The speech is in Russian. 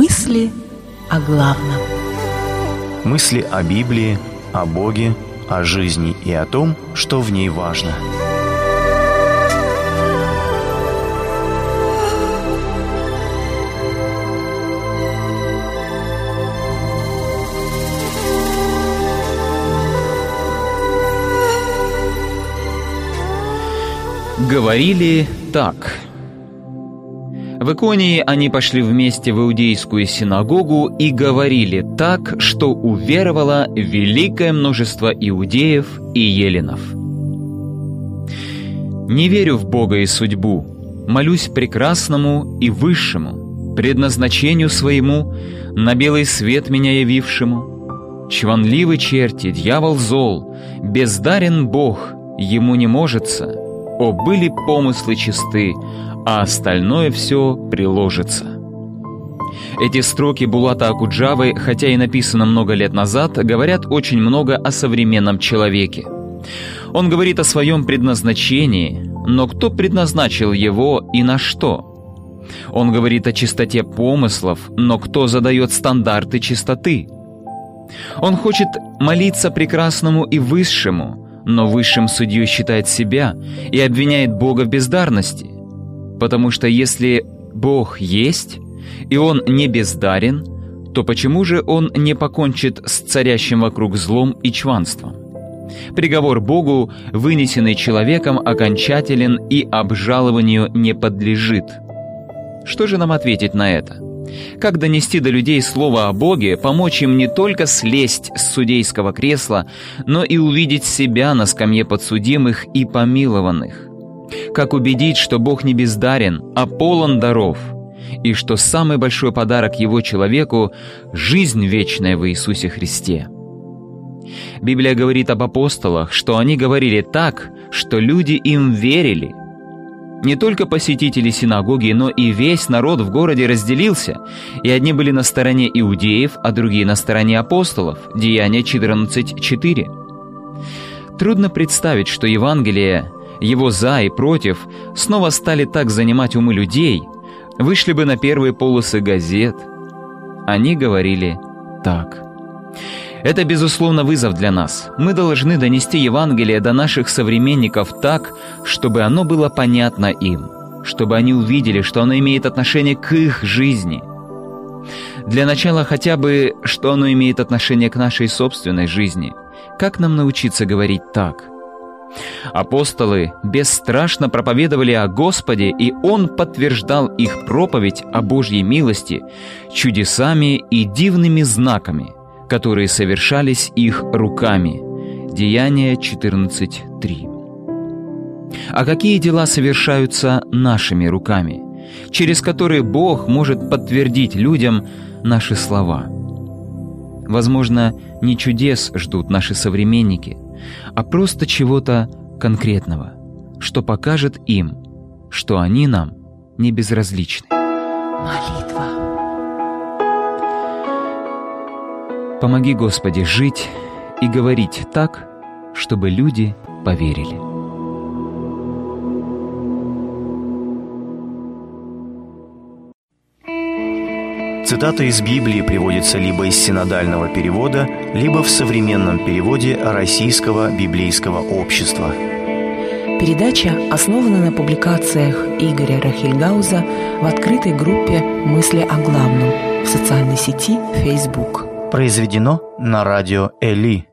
Мысли о главном. Мысли о Библии, о Боге, о жизни и о том, что в ней важно. Говорили так – в Иконии они пошли вместе в иудейскую синагогу и говорили так, что уверовало великое множество иудеев и еленов. «Не верю в Бога и судьбу, молюсь прекрасному и высшему, предназначению своему, на белый свет меня явившему. Чванливы черти, дьявол зол, бездарен Бог, ему не можется. О, были помыслы чисты, а остальное все приложится. Эти строки Булата Акуджавы, хотя и написано много лет назад, говорят очень много о современном человеке. Он говорит о своем предназначении, но кто предназначил его и на что? Он говорит о чистоте помыслов, но кто задает стандарты чистоты? Он хочет молиться прекрасному и высшему, но высшим судьей считает себя и обвиняет Бога в бездарности. Потому что если Бог есть, и Он не бездарен, то почему же Он не покончит с царящим вокруг злом и чванством? Приговор Богу, вынесенный человеком, окончателен и обжалованию не подлежит. Что же нам ответить на это? Как донести до людей слово о Боге, помочь им не только слезть с судейского кресла, но и увидеть себя на скамье подсудимых и помилованных? Как убедить, что Бог не бездарен, а полон даров, и что самый большой подарок Его человеку — жизнь вечная в Иисусе Христе. Библия говорит об апостолах, что они говорили так, что люди им верили. Не только посетители синагоги, но и весь народ в городе разделился, и одни были на стороне иудеев, а другие на стороне апостолов. Деяние 14.4. Трудно представить, что Евангелие его «за» и «против» снова стали так занимать умы людей, вышли бы на первые полосы газет. Они говорили так. Это, безусловно, вызов для нас. Мы должны донести Евангелие до наших современников так, чтобы оно было понятно им, чтобы они увидели, что оно имеет отношение к их жизни. Для начала хотя бы, что оно имеет отношение к нашей собственной жизни. Как нам научиться говорить так – Апостолы бесстрашно проповедовали о Господе, и Он подтверждал их проповедь о Божьей милости чудесами и дивными знаками, которые совершались их руками. Деяние 14.3. А какие дела совершаются нашими руками, через которые Бог может подтвердить людям наши слова? Возможно, не чудес ждут наши современники – а просто чего-то конкретного, что покажет им, что они нам не безразличны. Молитва. Помоги, Господи, жить и говорить так, чтобы люди поверили. Цитата из Библии приводится либо из синодального перевода, либо в современном переводе Российского библейского общества. Передача основана на публикациях Игоря Рахильгауза в открытой группе «Мысли о главном» в социальной сети Facebook. Произведено на радио «Эли»